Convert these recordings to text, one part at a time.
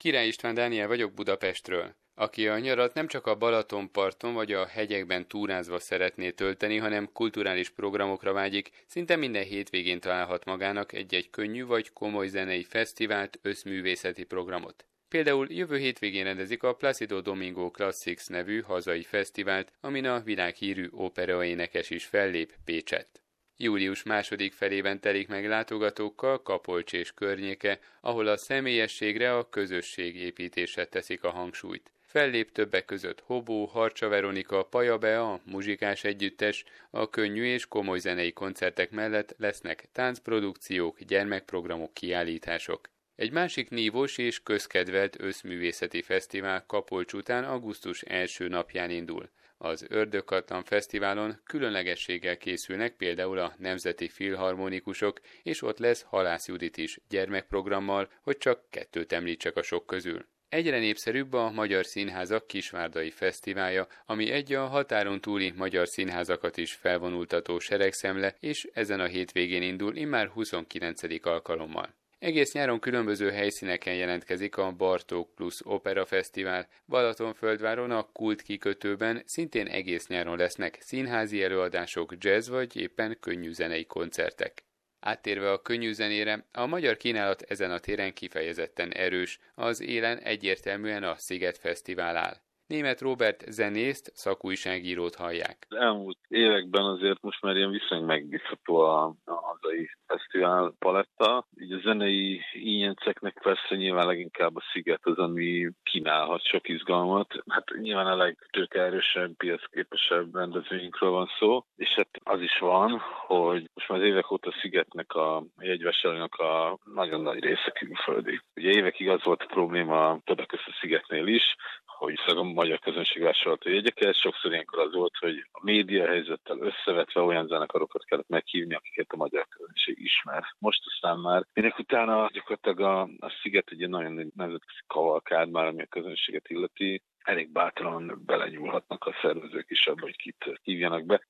Király István Dániel vagyok Budapestről. Aki a nyarat nem csak a Balatonparton vagy a hegyekben túrázva szeretné tölteni, hanem kulturális programokra vágyik, szinte minden hétvégén találhat magának egy-egy könnyű vagy komoly zenei fesztivált, összművészeti programot. Például jövő hétvégén rendezik a Placido Domingo Classics nevű hazai fesztivált, amin a világhírű operaénekes is fellép Pécset. Július második felében telik meg látogatókkal Kapolcs és környéke, ahol a személyességre a közösség építése teszik a hangsúlyt. Fellép többek között Hobó, Harcsa Veronika, Paja Bea, muzsikás együttes, a könnyű és komoly zenei koncertek mellett lesznek táncprodukciók, gyermekprogramok, kiállítások. Egy másik nívós és közkedvelt összművészeti fesztivál Kapolcs után augusztus első napján indul. Az Ördögkatlan Fesztiválon különlegességgel készülnek például a Nemzeti Filharmonikusok, és ott lesz Halász Judit is gyermekprogrammal, hogy csak kettőt említsek a sok közül. Egyre népszerűbb a Magyar Színházak Kisvárdai Fesztiválja, ami egy a határon túli magyar színházakat is felvonultató seregszemle, és ezen a hétvégén indul immár 29. alkalommal. Egész nyáron különböző helyszíneken jelentkezik a Bartók Plus Opera Fesztivál. Balatonföldváron a Kult kikötőben szintén egész nyáron lesznek színházi előadások, jazz vagy éppen könnyű zenei koncertek. Áttérve a könnyű zenére, a magyar kínálat ezen a téren kifejezetten erős, az élen egyértelműen a Sziget Fesztivál áll. Német Robert zenészt, szakújságírót hallják. Elmúlt években azért most már ilyen viszonylag megbízható a hazai fesztivál paletta. Így a zenei ínyenceknek persze nyilván leginkább a Sziget az, ami kínálhat sok izgalmat. Hát nyilván a legtőkerősebb, piacképesebb rendezvényünkről van szó, és hát az is van, hogy most már évek óta a Szigetnek a jegyvásárlónak a nagyon nagy része külföldi. Ugye évekig az volt a probléma többek között a Szigetnél is, hogy a magyar közönség vásárolta jegyeket. Sokszor ilyenkor az volt, hogy a média helyzettel összevetve olyan zenekarokat kellett meghívni, akiket a magyar közönség ismer. Most aztán már minek utána gyakorlatilag a, a Sziget egy nagyon nemzetközi kavalkád már, ami a közönséget illeti, elég bátran belenyúlhatnak a szervezők is abba, hogy kit hívjanak be.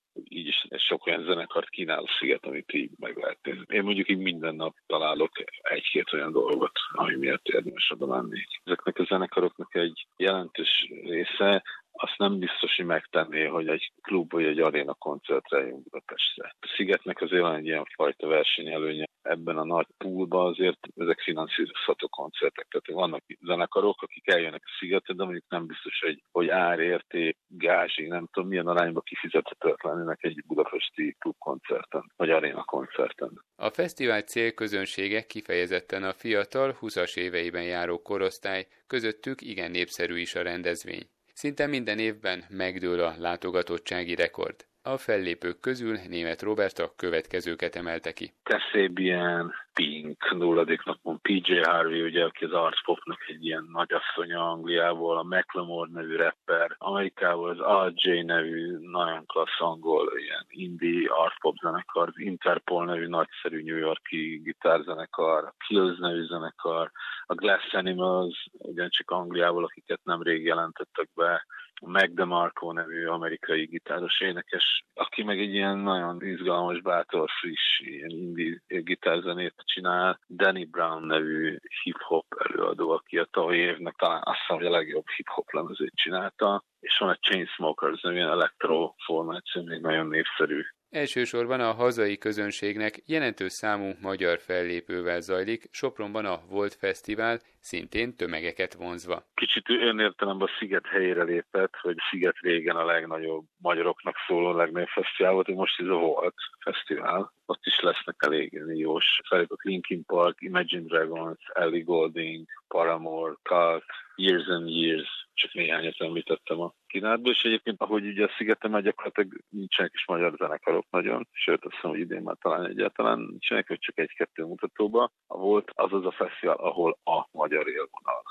Is sok olyan zenekart kínál a sziget, amit így meg lehet nézni. Én mondjuk így minden nap találok egy-két olyan dolgot, ami miatt érdemes oda menni. Ezeknek a zenekaroknak egy jelentős része azt nem biztos, hogy megtenné, hogy egy klub vagy egy aréna koncertre jön Budapestre. A Szigetnek azért van egy ilyen fajta versenyelőnye. Ebben a nagy poolban azért ezek finanszírozható koncertek. Tehát vannak zenekarok, akik eljönnek a Szigetre, de mondjuk nem biztos, hogy, hogy árérték, gázsi, nem tudom milyen arányba kifizethetők lennének egy budapesti klubkoncerten, vagy aréna koncerten. A fesztivál célközönsége kifejezetten a fiatal, 20-as éveiben járó korosztály, közöttük igen népszerű is a rendezvény. Szinte minden évben megdől a látogatottsági rekord. A fellépők közül német Robert a következőket emelte ki. Kasabian, Pink, nulladik napon PJ Harvey, ugye, aki az Art Popnak egy ilyen nagyasszonya Angliából, a McLemore nevű rapper, Amerikából az RJ nevű nagyon klassz angol, ilyen indie art pop zenekar, az Interpol nevű nagyszerű New Yorki gitárzenekar, a Kills nevű zenekar, a Glass Animals, ugyancsak Angliából, akiket nemrég jelentettek be, Meg DeMarco nevű amerikai gitáros énekes, aki meg egy ilyen nagyon izgalmas, bátor, friss, ilyen indie gitárzenét csinál. Danny Brown nevű hip-hop előadó, aki a tavalyi évnek talán azt hiszem, hogy a legjobb hip-hop lemezét csinálta, és van a Chainsmokers nevű elektro formáció, még nagyon népszerű Elsősorban a hazai közönségnek jelentős számú magyar fellépővel zajlik, Sopronban a Volt Fesztivál, szintén tömegeket vonzva. Kicsit önértelemben a Sziget helyére lépett, hogy Sziget régen a legnagyobb magyaroknak szóló legnagyobb fesztivál volt, hogy most ez a Volt Fesztivál. Ott is lesznek elég jó felépők Linkin Park, Imagine Dragons, Ellie Golding, Paramore, Cult, Years and Years, csak néhányat említettem a kínálatból, és egyébként, ahogy ugye a szigeten már gyakorlatilag nincsenek is magyar zenekarok nagyon, sőt azt hiszem, hogy idén már talán egyáltalán nincsenek, hogy csak egy-kettő mutatóba. Volt az az a fesztivál, ahol a magyar élvonal.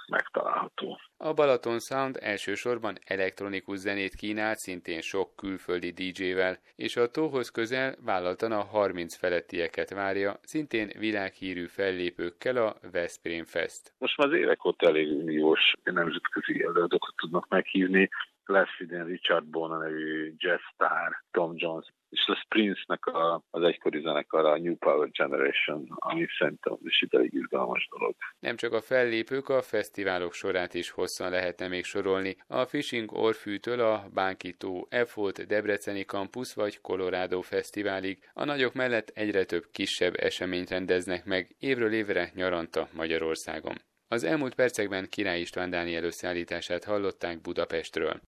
A Balaton Sound elsősorban elektronikus zenét kínált, szintén sok külföldi DJ-vel, és a tóhoz közel vállaltan a 30 felettieket várja, szintén világhírű fellépőkkel a Veszprém Fest. Most már az évek óta elég uniós nemzetközi előadókat tudnak meghívni, lesz idén Richard Bona nevű jazz star, Tom Jones, és lesz Prince-nek a, az egykori zenekar, a New Power Generation, ami szerintem is ideig izgalmas dolog. Nem csak a fellépők, a fesztiválok sorát is hosszan lehetne még sorolni. A Fishing Orfűtől a Bánkító EFOT Debreceni Campus vagy Colorado Fesztiválig a nagyok mellett egyre több kisebb eseményt rendeznek meg évről évre nyaranta Magyarországon. Az elmúlt percekben Király István Dániel összeállítását hallották Budapestről.